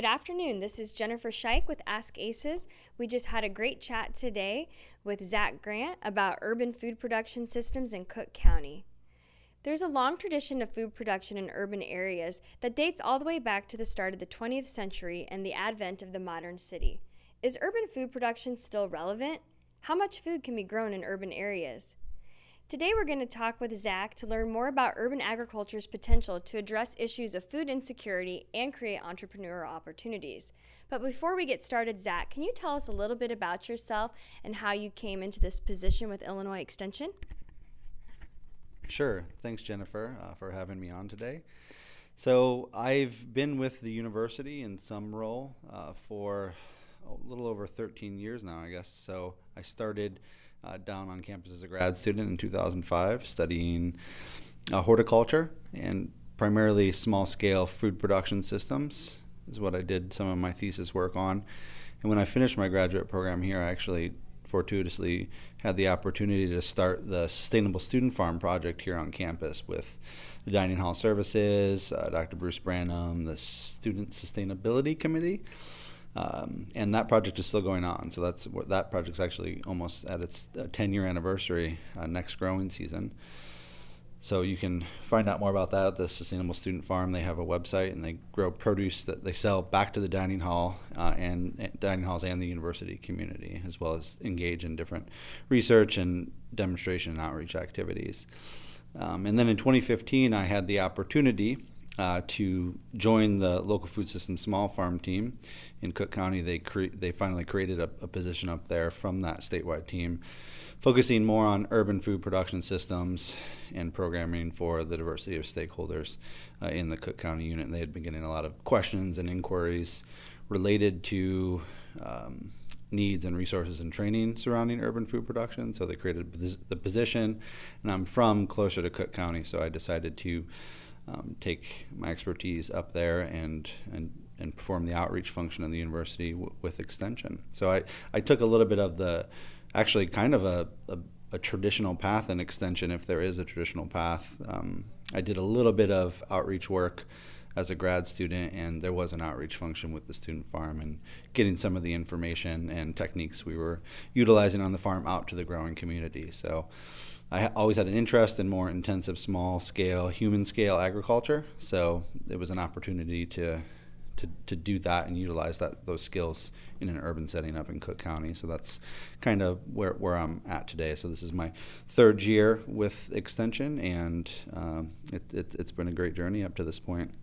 Good afternoon. This is Jennifer Shike with Ask ACES. We just had a great chat today with Zach Grant about urban food production systems in Cook County. There's a long tradition of food production in urban areas that dates all the way back to the start of the 20th century and the advent of the modern city. Is urban food production still relevant? How much food can be grown in urban areas? Today, we're going to talk with Zach to learn more about urban agriculture's potential to address issues of food insecurity and create entrepreneurial opportunities. But before we get started, Zach, can you tell us a little bit about yourself and how you came into this position with Illinois Extension? Sure. Thanks, Jennifer, uh, for having me on today. So, I've been with the university in some role uh, for a little over 13 years now, I guess. So, I started uh, down on campus as a grad student in 2005, studying uh, horticulture and primarily small scale food production systems, is what I did some of my thesis work on. And when I finished my graduate program here, I actually fortuitously had the opportunity to start the Sustainable Student Farm project here on campus with the Dining Hall Services, uh, Dr. Bruce Branham, the Student Sustainability Committee. Um, and that project is still going on. So that's what that project's actually almost at its 10 year anniversary uh, next growing season. So you can find out more about that at the Sustainable Student Farm. They have a website and they grow produce that they sell back to the dining hall uh, and, and, dining halls and the university community, as well as engage in different research and demonstration and outreach activities. Um, and then in 2015, I had the opportunity uh, to join the local food system small farm team in Cook County. They cre- they finally created a, a, position up there from that statewide team, focusing more on urban food production systems and programming for the diversity of stakeholders uh, in the Cook County unit. they had been getting a lot of questions and inquiries related to um, needs and resources and training surrounding urban food production. So they created the position, and I'm from closer to Cook County, so I decided to um, take my expertise up there and and and perform the outreach function of the university w- with extension. So I, I took a little bit of the actually kind of a, a, a traditional path in extension if there is a traditional path. Um, I did a little bit of outreach work as a grad student and there was an outreach function with the student farm and getting some of the information and techniques we were utilizing on the farm out to the growing community. So I always had an interest in more intensive, small scale, human scale agriculture. So it was an opportunity to, to, to do that and utilize that those skills in an urban setting up in Cook County. So that's kind of where, where I'm at today. So this is my third year with Extension, and um, it, it, it's been a great journey up to this point.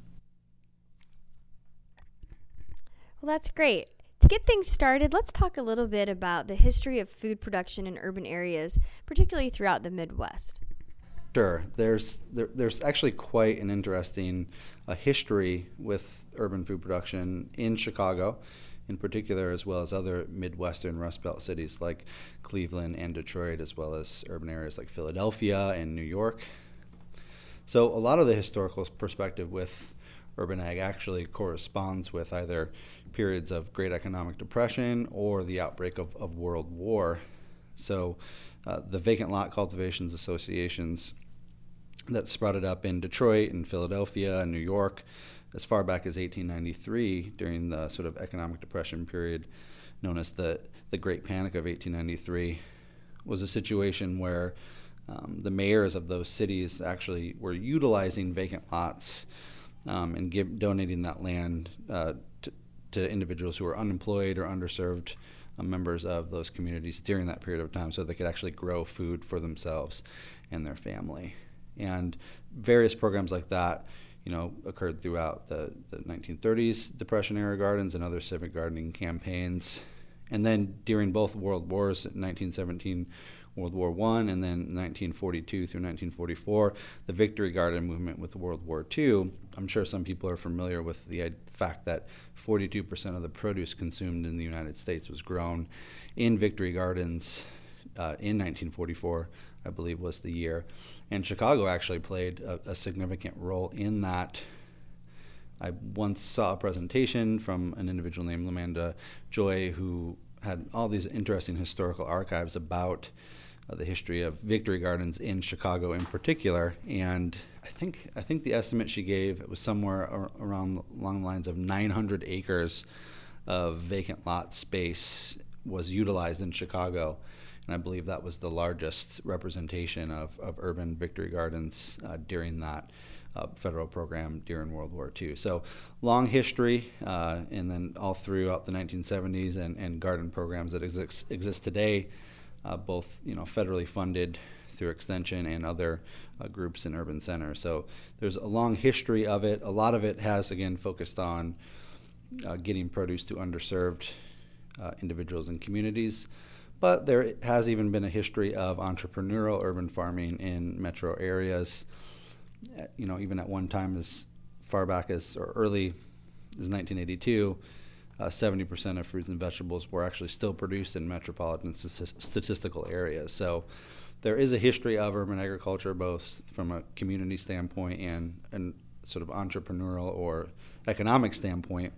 Well, that's great. To get things started, let's talk a little bit about the history of food production in urban areas, particularly throughout the Midwest. Sure. There's there, there's actually quite an interesting uh, history with urban food production in Chicago, in particular, as well as other Midwestern Rust Belt cities like Cleveland and Detroit, as well as urban areas like Philadelphia and New York. So a lot of the historical perspective with urban ag actually corresponds with either periods of great economic depression or the outbreak of, of World War. So, uh, the vacant lot cultivations associations that sprouted up in Detroit and Philadelphia and New York as far back as 1893 during the sort of economic depression period known as the, the Great Panic of 1893 was a situation where um, the mayors of those cities actually were utilizing vacant lots um, and give, donating that land uh, to, individuals who are unemployed or underserved uh, members of those communities during that period of time so they could actually grow food for themselves and their family. And various programs like that, you know, occurred throughout the, the 1930s Depression era gardens and other civic gardening campaigns. And then during both world wars, 1917 World War One, and then 1942 through 1944, the Victory Garden movement with World War II. I'm sure some people are familiar with the fact that 42% of the produce consumed in the United States was grown in Victory Gardens uh, in 1944, I believe was the year. And Chicago actually played a, a significant role in that. I once saw a presentation from an individual named LaManda Joy who had all these interesting historical archives about the history of Victory Gardens in Chicago in particular. And I think I think the estimate she gave was somewhere ar- around along the lines of 900 acres of vacant lot space was utilized in Chicago. And I believe that was the largest representation of, of urban victory gardens uh, during that uh, federal program during World War II. So long history, uh, and then all throughout the 1970s and, and garden programs that exist, exist today, uh, both you know federally funded through extension and other uh, groups in urban centers. So there's a long history of it. A lot of it has again focused on uh, getting produce to underserved uh, individuals and communities. But there has even been a history of entrepreneurial urban farming in metro areas. Uh, you know, even at one time as far back as or early as 1982, uh, 70% of fruits and vegetables were actually still produced in metropolitan st- statistical areas. So there is a history of urban agriculture, both from a community standpoint and, and sort of entrepreneurial or economic standpoint.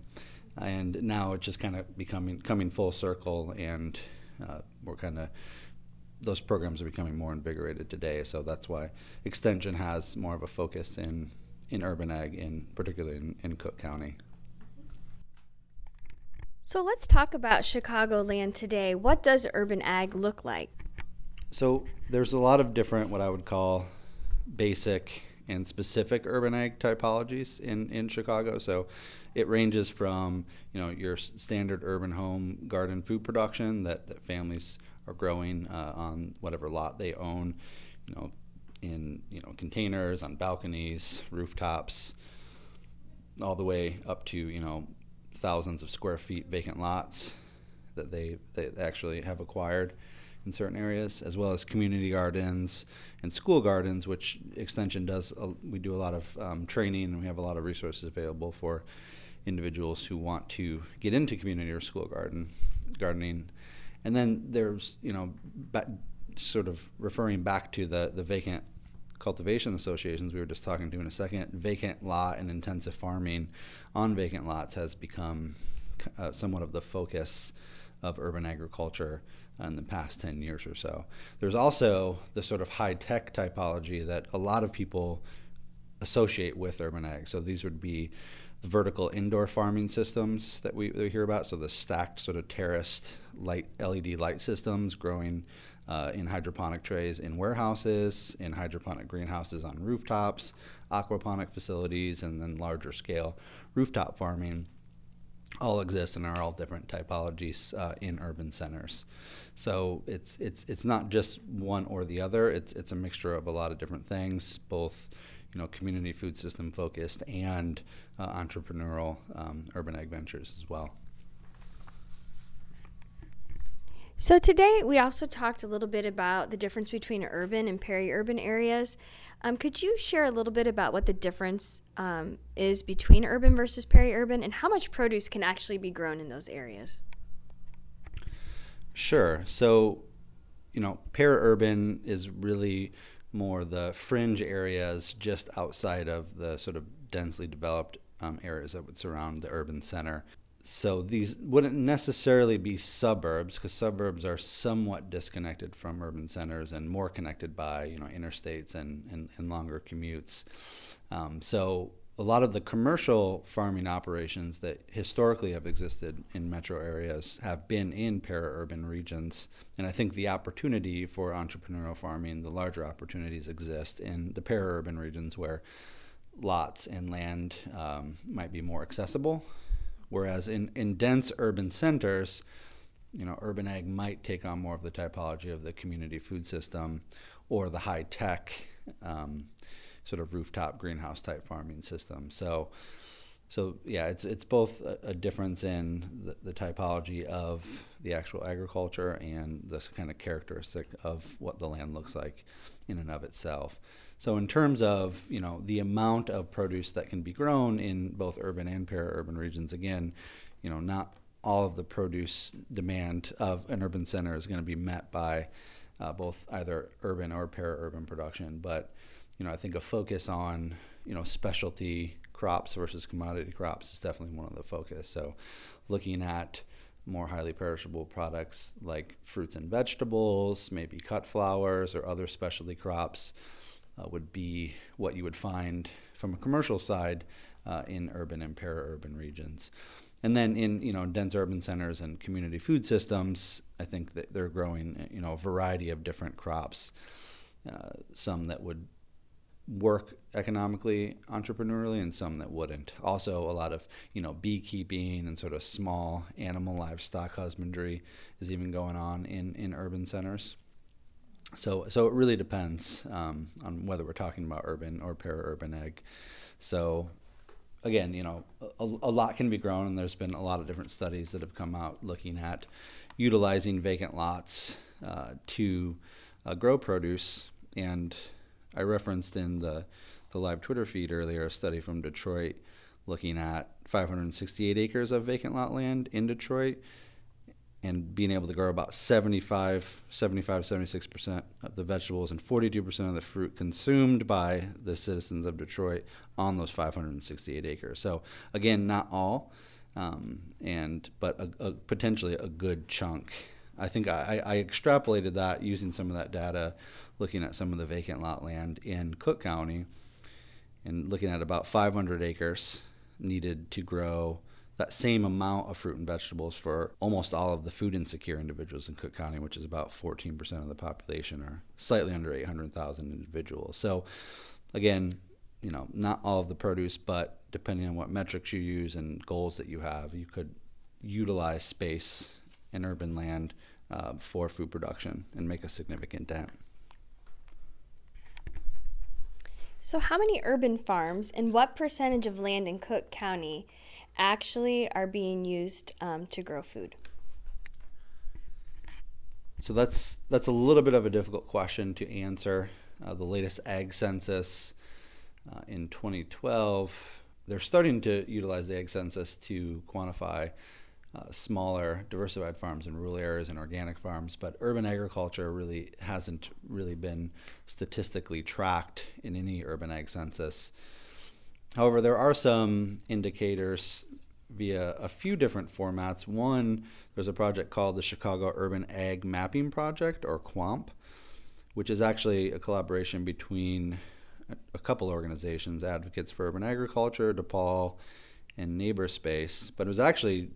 And now it's just kind of becoming coming full circle, and uh, we're kind of those programs are becoming more invigorated today. So that's why extension has more of a focus in in urban ag, in particularly in, in Cook County. So let's talk about Chicagoland today. What does urban ag look like? So there's a lot of different what I would call basic and specific urban ag typologies in, in Chicago. So it ranges from you know your standard urban home garden food production that, that families are growing uh, on whatever lot they own, you know, in you know containers on balconies, rooftops, all the way up to you know thousands of square feet vacant lots that they, they actually have acquired in certain areas, as well as community gardens and school gardens, which Extension does. Uh, we do a lot of um, training and we have a lot of resources available for individuals who want to get into community or school garden gardening. And then there's, you know, ba- sort of referring back to the, the vacant cultivation associations we were just talking to in a second, vacant lot and intensive farming on vacant lots has become uh, somewhat of the focus of urban agriculture in the past 10 years or so. There's also the sort of high tech typology that a lot of people associate with urban ag. So these would be vertical indoor farming systems that we, that we hear about. So the stacked sort of terraced light LED light systems growing uh, in hydroponic trays in warehouses, in hydroponic greenhouses on rooftops, aquaponic facilities, and then larger scale rooftop farming all exist and are all different typologies uh, in urban centers. So it's it's it's not just one or the other. It's it's a mixture of a lot of different things, both you know community food system focused and uh, entrepreneurial um, urban ag ventures as well. So today we also talked a little bit about the difference between urban and peri-urban areas. Um, could you share a little bit about what the difference um, is between urban versus peri-urban, and how much produce can actually be grown in those areas? Sure. So, you know, peri-urban is really more the fringe areas just outside of the sort of densely developed um, areas that would surround the urban center so these wouldn't necessarily be suburbs because suburbs are somewhat disconnected from urban centers and more connected by you know interstates and, and, and longer commutes. Um, so a lot of the commercial farming operations that historically have existed in metro areas have been in para-urban regions. And i think the opportunity for entrepreneurial farming the larger opportunities exist in the para-urban regions where lots and land um, might be more accessible Whereas in, in dense urban centers, you know, urban ag might take on more of the typology of the community food system or the high tech um, sort of rooftop greenhouse type farming system. So, so yeah, it's it's both a, a difference in the, the, typology of the actual agriculture and this kind of characteristic of what the land looks like in and of itself. So in terms of you know the amount of produce that can be grown in both urban and para-urban regions, again, you know not all of the produce demand of an urban center is going to be met by uh, both either urban or para-urban production. But you know I think a focus on you know specialty crops versus commodity crops is definitely one of the focus. So looking at more highly perishable products like fruits and vegetables, maybe cut flowers or other specialty crops uh, would be what you would find from a commercial side uh, in urban and para-urban regions. And then in you know dense urban centers and community food systems, I think that they're growing you know a variety of different crops. Uh, some that would work economically entrepreneurially and some that wouldn't also a lot of you know beekeeping and sort of small animal livestock husbandry is even going on in in urban centers so so it really depends um, on whether we're talking about urban or para-urban ag. So again you know a, a lot can be grown and there's been a lot of different studies that have come out looking at utilizing vacant lots uh, to uh, grow produce. And I referenced in the, the live Twitter feed earlier a study from Detroit looking at 568 acres of vacant lot land in Detroit and being able to grow about 75, 75, 76% of the vegetables and 42% of the fruit consumed by the citizens of Detroit on those 568 acres. So again, not all, um, and but a, a, potentially a good chunk. I think I, I extrapolated that using some of that data looking at some of the vacant lot land in Cook County and looking at about 500 acres needed to grow that same amount of fruit and vegetables for almost all of the food insecure individuals in Cook County, which is about 14% of the population, or slightly under 800,000 individuals. So, again, you know, not all of the produce, but depending on what metrics you use and goals that you have, you could utilize space in urban land uh, for food production and make a significant dent. So, how many urban farms and what percentage of land in Cook County actually are being used um, to grow food? So that's that's a little bit of a difficult question to answer. Uh, the latest ag census uh, in 2012, they're starting to utilize the ag census to quantify uh, smaller diversified farms in rural areas and organic farms, but urban agriculture really hasn't really been statistically tracked in any urban ag census. However, there are some indicators via a few different formats. One, there's a project called the Chicago Urban Ag Mapping Project, or CUAMP, which is actually a collaboration between a couple organizations, Advocates for Urban Agriculture, DePaul, and NeighborSpace. But it was actually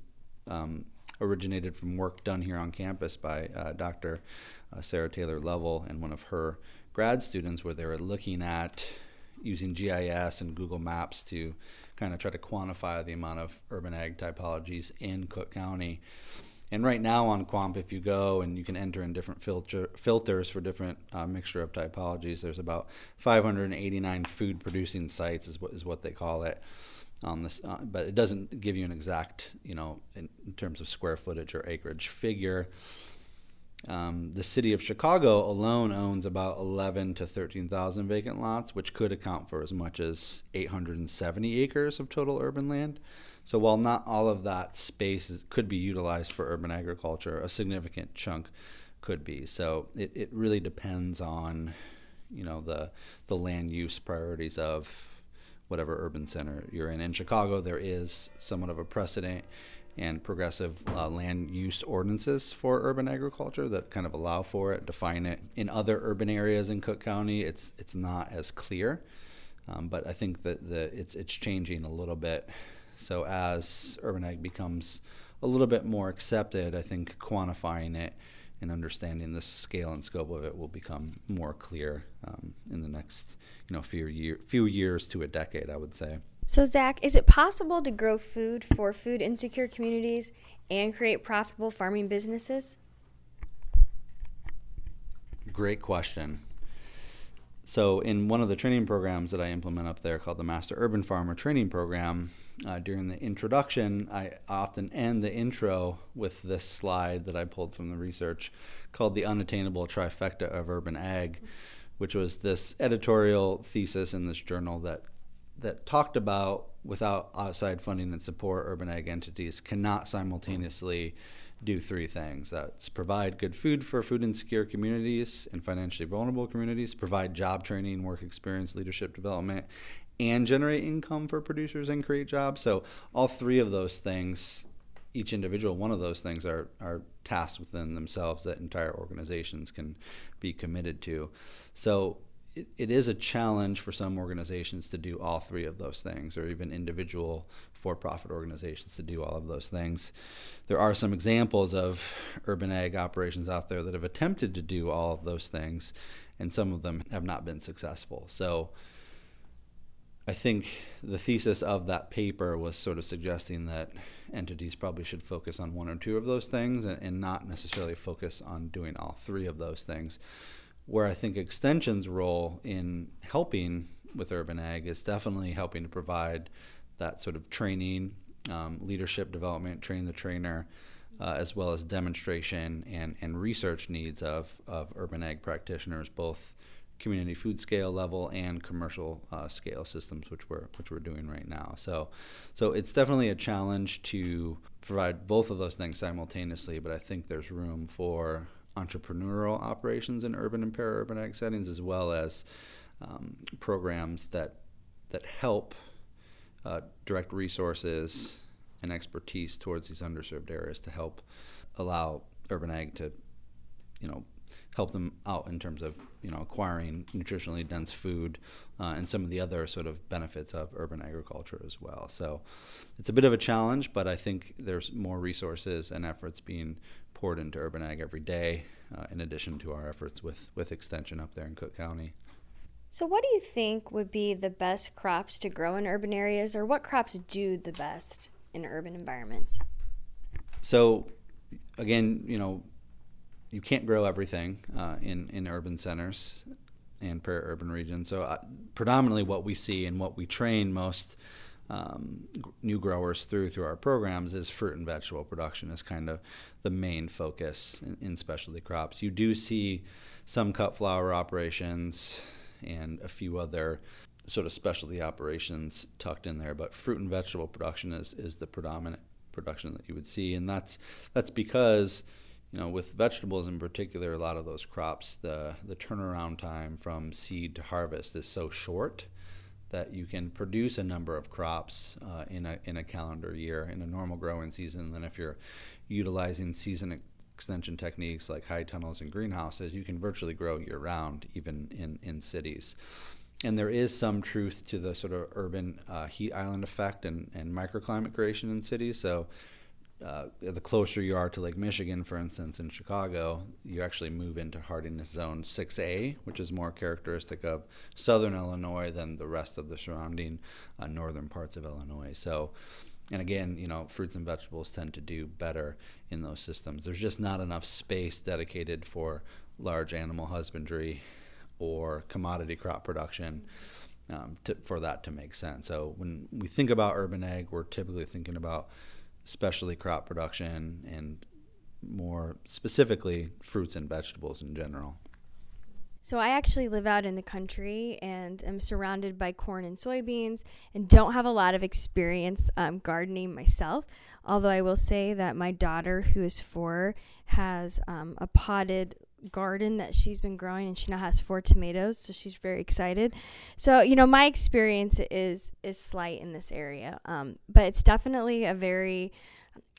um, originated from work done here on campus by uh, Dr. Uh, Sarah Taylor Lovell and one of her grad students, where they were looking at using GIS and Google Maps to kind of try to quantify the amount of urban ag typologies in Cook County. And right now on CUAMP, if you go and you can enter in different filter, filters for different uh, mixture of typologies, there's about 589 food producing sites, is what, is what they call it on this, uh, but it doesn't give you an exact, you know, in, in terms of square footage or acreage figure. Um, the city of Chicago alone owns about 11 to 13,000 vacant lots, which could account for as much as 870 acres of total urban land. So while not all of that space is, could be utilized for urban agriculture, a significant chunk could be. So it, it really depends on, you know, the the land use priorities of whatever urban center you're in. In Chicago, there is somewhat of a precedent and progressive uh, land use ordinances for urban agriculture that kind of allow for it, define it. In other urban areas in Cook County, it's it's not as clear, um, but I think that the it's it's changing a little bit. So as urban ag becomes a little bit more accepted, I think quantifying it and understanding the scale and scope of it will become more clear um, in the next you know few year few years to a decade, I would say. So Zach, is it possible to grow food for food insecure communities and create profitable farming businesses? Great question. So, in one of the training programs that I implement up there called the Master Urban Farmer Training Program, uh, during the introduction, I often end the intro with this slide that I pulled from the research called The Unattainable Trifecta of Urban Ag, which was this editorial thesis in this journal that that talked about without outside funding and support, urban ag entities cannot simultaneously do three things. That's provide good food for food insecure communities and financially vulnerable communities, provide job training, work experience, leadership development, and generate income for producers and create jobs. So all three of those things each individual one of those things are, are tasks within themselves that entire organizations can be committed to. So it, it is a challenge for some organizations to do all three of those things, or even individual for profit organizations to do all of those things. There are some examples of urban ag operations out there that have attempted to do all of those things, and some of them have not been successful. So I think the thesis of that paper was sort of suggesting that entities probably should focus on one or two of those things and, and not necessarily focus on doing all three of those things. Where I think Extension's role in helping with urban ag is definitely helping to provide that sort of training, um, leadership development, train the trainer, uh, as well as demonstration and, and research needs of, of urban ag practitioners, both community food scale level and commercial uh, scale systems, which we're which we're doing right now. So, so it's definitely a challenge to provide both of those things simultaneously. But I think there's room for entrepreneurial operations in urban and para-urban ag settings, as well as um, programs that that help uh, direct resources and expertise towards these underserved areas to help allow urban ag to, you know, help them out in terms of you know acquiring nutritionally dense food uh, and some of the other sort of benefits of urban agriculture as well. So it's a bit of a challenge, but I think there's more resources and efforts being poured into urban ag every day, uh, in addition to our efforts with with extension up there in Cook County. So, what do you think would be the best crops to grow in urban areas, or what crops do the best in urban environments? So, again, you know, you can't grow everything uh, in in urban centers and per-urban regions. So, uh, predominantly, what we see and what we train most um, new growers through through our programs is fruit and vegetable production is kind of the main focus in, in specialty crops. You do see some cut flower operations and a few other sort of specialty operations tucked in there. But fruit and vegetable production is, is the predominant production that you would see, and that's that's because you know with vegetables in particular, a lot of those crops the the turnaround time from seed to harvest is so short that you can produce a number of crops uh, in a in a calendar year in a normal growing season. Then if you're utilizing season extension techniques like high tunnels and greenhouses, you can virtually grow year round, even in, in cities. And there is some truth to the sort of urban uh, heat island effect and, and microclimate creation in cities. So, uh, the closer you are to Lake Michigan, for instance, in Chicago, you actually move into hardiness zone 6A, which is more characteristic of southern Illinois than the rest of the surrounding uh, northern parts of Illinois. So, and again, you know, fruits and vegetables tend to do better in those systems. There's just not enough space dedicated for large animal husbandry or commodity crop production um, to, for that to make sense. So when we think about urban ag, we're typically thinking about specialty crop production and more specifically fruits and vegetables in general. So I actually live out in the country and am surrounded by corn and soybeans and don't have a lot of experience um, gardening myself. Although I will say that my daughter, who is four, has um, a potted garden that she's been growing and she now has four tomatoes so she's very excited. So you know my experience is is slight in this area um, but it's definitely a very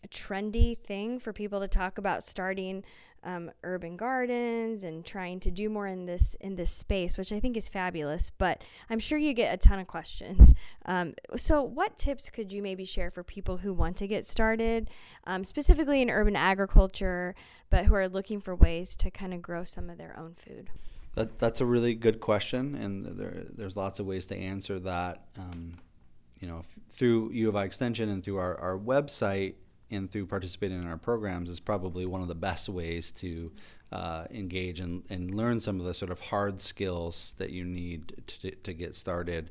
trendy thing for people to talk about starting um, urban gardens and trying to do more in this in this space, which I think is fabulous. But I'm sure you get a ton of questions. Um, so, what tips could you maybe share for people who want to get started, um, specifically in urban agriculture, but who are looking for ways to kind of grow some of their own food? That, that's a really good question, and there, there's lots of ways to answer that. Um, you know, through U of I Extension and through our, our website, and through participating in our programs is probably one of the best ways to uh, engage and, and learn some of the sort of hard skills that you need to, to get started.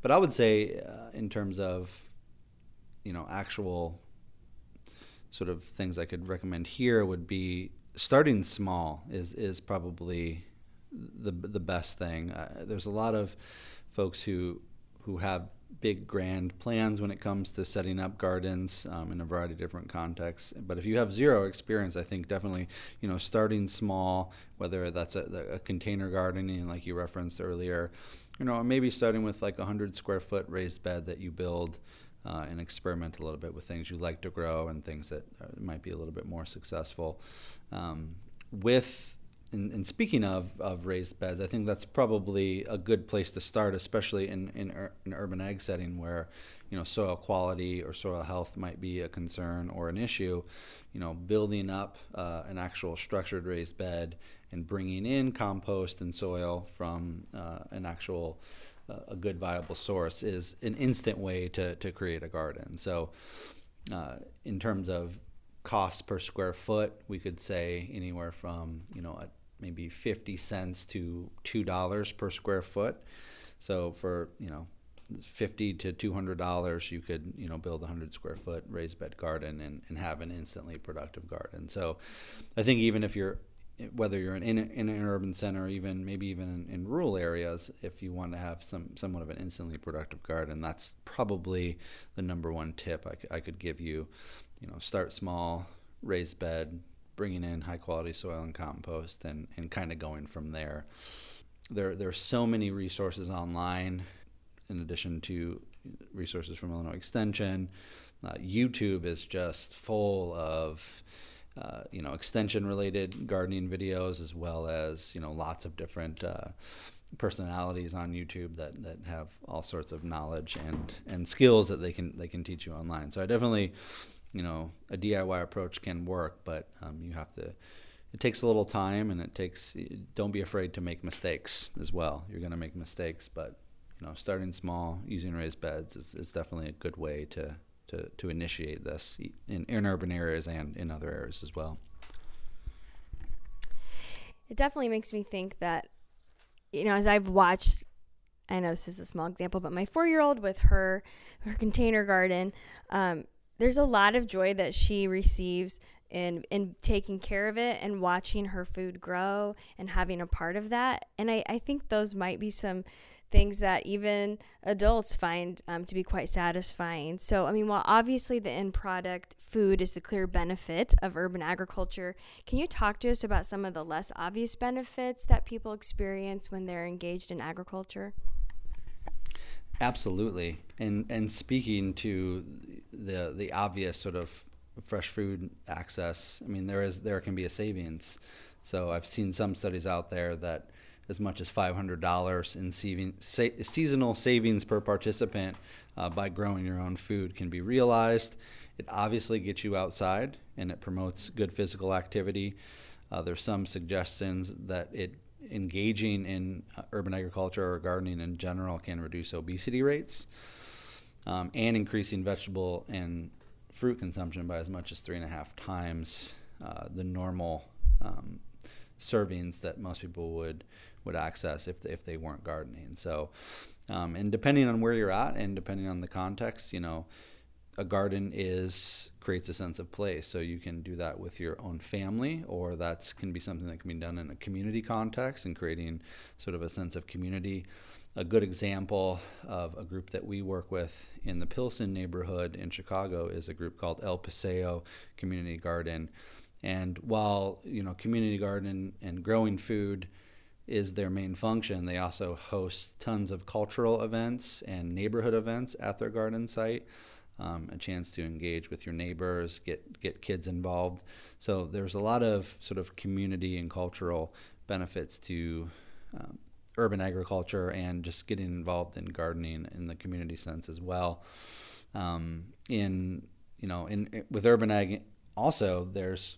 But I would say, uh, in terms of you know actual sort of things I could recommend here would be starting small is is probably the the best thing. Uh, there's a lot of folks who who have big grand plans when it comes to setting up gardens um, in a variety of different contexts. But if you have zero experience, I think definitely you know starting small, whether that's a, a container gardening like you referenced earlier, you know maybe starting with like a hundred square foot raised bed that you build. uh, and experiment a little bit with things you like to grow and things that uh, might be a little bit more successful. Um, with and, speaking of, of raised beds, I think that's probably a good place to start, especially in, in an urban ag setting where you know soil quality or soil health might be a concern or an issue. You know, building up uh, an actual structured raised bed and bringing in compost and soil from uh, an actual uh, a good viable source is an instant way to, to create a garden. So, uh, in terms of cost per square foot, we could say anywhere from you know maybe 50 cents to two dollars per square foot. So for you know 50 to 200 dollars you could you know build a 100 square foot raised bed garden and, and have an instantly productive garden so i think even if you're whether you're in, in an urban center, or even maybe even in, in, rural areas, if you want to have some somewhat of an instantly productive garden, that's probably the number one tip I, I could give you. You know, start small, raised bed, bringing in high quality soil and compost, and and kind of going from there. There there are so many resources online, in addition to resources from Illinois Extension. Uh, YouTube is just full of uh, you know, extension related gardening videos as well as, you know, lots of different uh, personalities on YouTube that, that have all sorts of knowledge and, and skills that they can they can teach you online. So I definitely, you know, a DIY approach can work, but um, you have to. It takes a little time, and it takes. Don't be afraid to make mistakes as well. You're going to make mistakes, but you know, starting small, using raised beds is, is definitely a good way to to, to initiate this in, in urban areas and in other areas as well. It definitely makes me think that, you know, as I've watched, I know this is a small example, but my four year old with her her container garden, um, there's a lot of joy that she receives in in taking care of it and watching her food grow and having a part of that. And I, I think those might be some things that even adults find um, to be quite satisfying. So, I mean, while obviously the end product, food, is the clear benefit of urban agriculture, can you talk to us about some of the less obvious benefits that people experience when they're engaged in agriculture? Absolutely. And, and speaking to the, the obvious sort of fresh food access, I mean, there is there can be a savings. So I've seen some studies out there that as much as $500 in saving, sa- seasonal savings per participant uh, by growing your own food can be realized. It obviously gets you outside and it promotes good physical activity. Uh, there's some suggestions that it engaging in uh, urban agriculture or gardening in general can reduce obesity rates um, and increasing vegetable and fruit consumption by as much as three and a half times uh, the normal um, servings that most people would would access if if they weren't gardening. So, um, and depending on where you're at and depending on the context, you know, a garden is creates a sense of place. So you can do that with your own family, or that can be something that can be done in a community context and creating sort of a sense of community. A good example of a group that we work with in the Pilsen neighborhood in Chicago is a group called El Paseo Community Garden. And while you know community garden and growing food is their main function. They also host tons of cultural events and neighborhood events at their garden site. Um, a chance to engage with your neighbors, get get kids involved. So there's a lot of sort of community and cultural benefits to um, urban agriculture and just getting involved in gardening in the community sense as well. Um, in you know, in with urban ag, also there's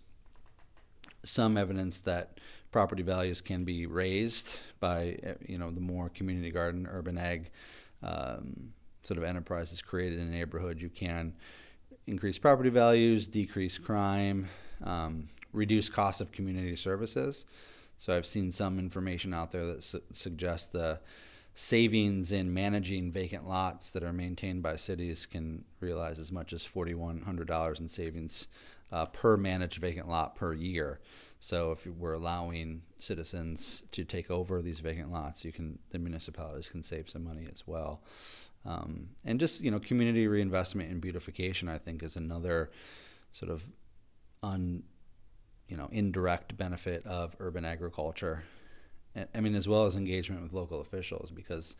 some evidence that property values can be raised by you know the more community garden urban ag um, sort of enterprises created in a neighborhood you can increase property values decrease crime um, reduce cost of community services so i've seen some information out there that su- suggests the savings in managing vacant lots that are maintained by cities can realize as much as $4100 in savings uh, per managed vacant lot per year so if we're allowing citizens to take over these vacant lots, you can the municipalities can save some money as well. Um, and just you know, community reinvestment and beautification, I think, is another sort of un you know indirect benefit of urban agriculture. I mean, as well as engagement with local officials, because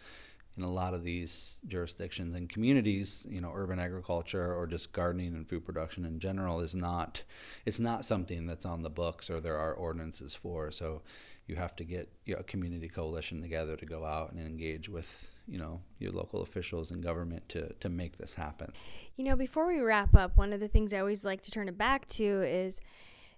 in a lot of these jurisdictions and communities, you know, urban agriculture or just gardening and food production in general is not it's not something that's on the books or there are ordinances for. So you have to get you know, a community coalition together to go out and engage with you know your local officials and government to to make this happen. You know, before we wrap up, one of the things I always like to turn it back to is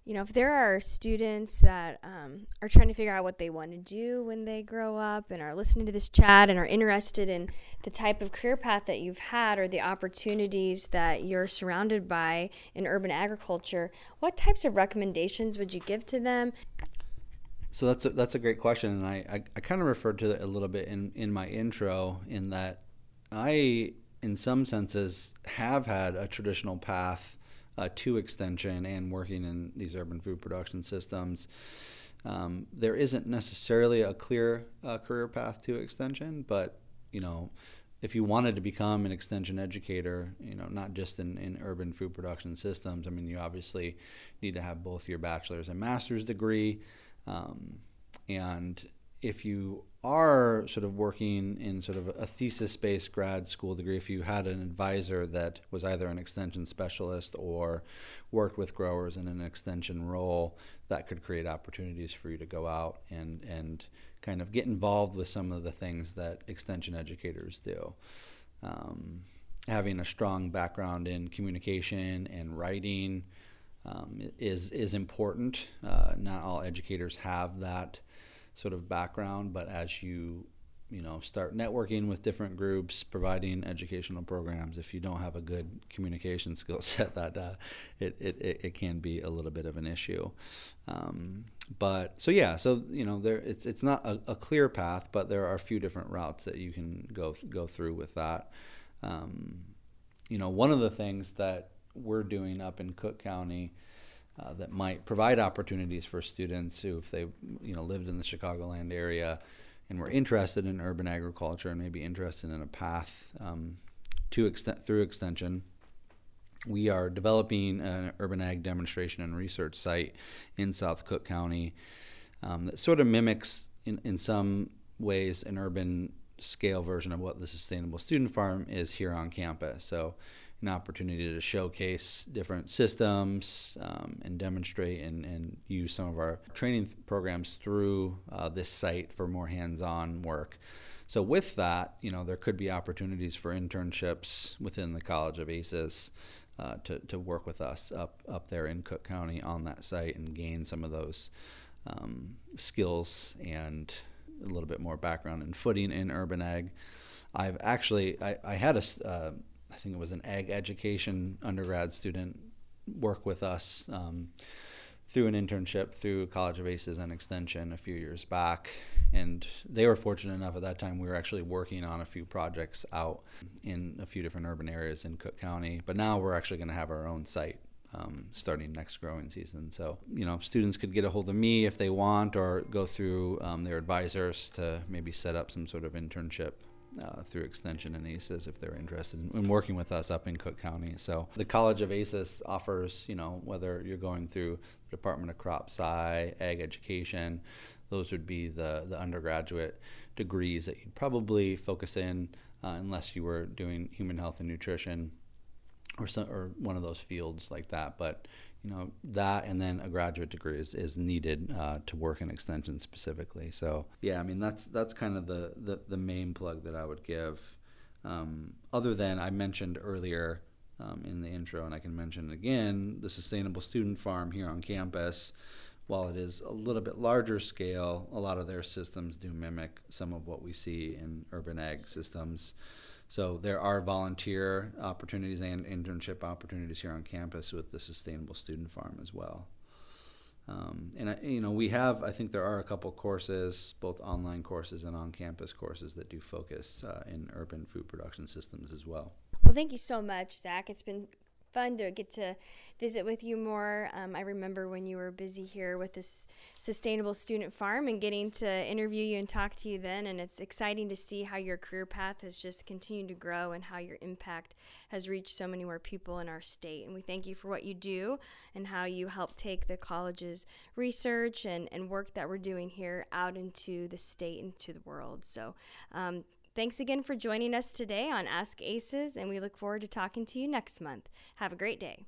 you know, if there are students that um, are trying to figure out what they want to do when they grow up and are listening to this chat and are interested in the type of career path that you've had or the opportunities that you're surrounded by in urban agriculture, what types of recommendations would you give to them? So that's a, that's a great question, and I, I, I kind of referred to it a little bit in, in my intro in that I, in some senses, have had a traditional path uh, to extension and working in these urban food production systems. Um, there isn't necessarily a clear uh, career path to extension, but you know, if you wanted to become an extension educator, you know, not just in, in urban food production systems, I mean, you obviously need to have both your bachelor's and master's degree. Um, and if you are sort of working in sort of a thesis based grad school degree, if you had an advisor that was either an extension specialist or worked with growers in an extension role, that could create opportunities for you to go out and, and kind of get involved with some of the things that extension educators do. Um, having a strong background in communication and writing um, is, is important. Uh, not all educators have that sort of background, but as you you know start networking with different groups providing educational programs if you don't have a good communication skill set that uh, it, it, it can be a little bit of an issue um, but so yeah so you know there it's it's not a, a, clear path but there are a few different routes that you can go go through with that um, you know one of the things that we're doing up in Cook County uh, that might provide opportunities for students who, if they you know lived in the Chicagoland area and were interested in urban agriculture and maybe interested in a path um, to extent through extension. We are developing an urban ag demonstration and research site in South Cook County um, that sort of mimics, in, in some ways, an urban scale version of what the Sustainable Student Farm is here on campus. So an opportunity to showcase different systems um, and demonstrate and, and use some of our training programs through uh, this site for more hands-on work. So with that, you know, there could be opportunities for internships within the College of ACES uh, to, to work with us up, up there in Cook County on that site and gain some of those um, skills and a little bit more background and footing in urban ag. I've actually I, I had a, uh, I think it was an ag education undergrad student work with us um, through an internship through College of ACES and Extension a few years back. And they were fortunate enough at that time we were actually working on a few projects out in a few different urban areas in Cook County. But now we're actually going to have our own site um, starting next growing season. So, you know, students could get a hold of me if they want or go through um, their advisors to maybe set up some sort of internship uh, through Extension and ACES if they're interested in, in, working with us up in Cook County. So the College of ACES offers, you know, whether you're going through the Department of Crop Sci, Ag Education, those would be the, the undergraduate degrees that you'd probably focus in uh, unless you were doing human health and nutrition or, some, or one of those fields like that. But you know that and then a graduate degree is, is needed uh, to work in extension specifically. So yeah i mean that's that's kind of the the, the main plug that i would give. Um, other than i mentioned earlier um, in the intro and i can mention again the sustainable student farm here on campus while it is a little bit larger scale a lot of their systems do mimic some of what we see in urban ag systems so there are volunteer opportunities and internship opportunities here on campus with the Sustainable Student Farm as well. Um, and you know we have I think there are a couple courses, both online courses and on-campus courses that do focus uh, in urban food production systems as well. Well, thank you so much, Zach. It's been fun to get to visit with you more. Um, I remember when you were busy here with this sustainable student farm and getting to interview you and talk to you then. And it's exciting to see how your career path has just continued to grow and how your impact has reached so many more people in our state. And we thank you for what you do and how you help take the college's research and, and work that we're doing here out into the state and to the world. So, um, Thanks again for joining us today on Ask ACES, and we look forward to talking to you next month. Have a great day.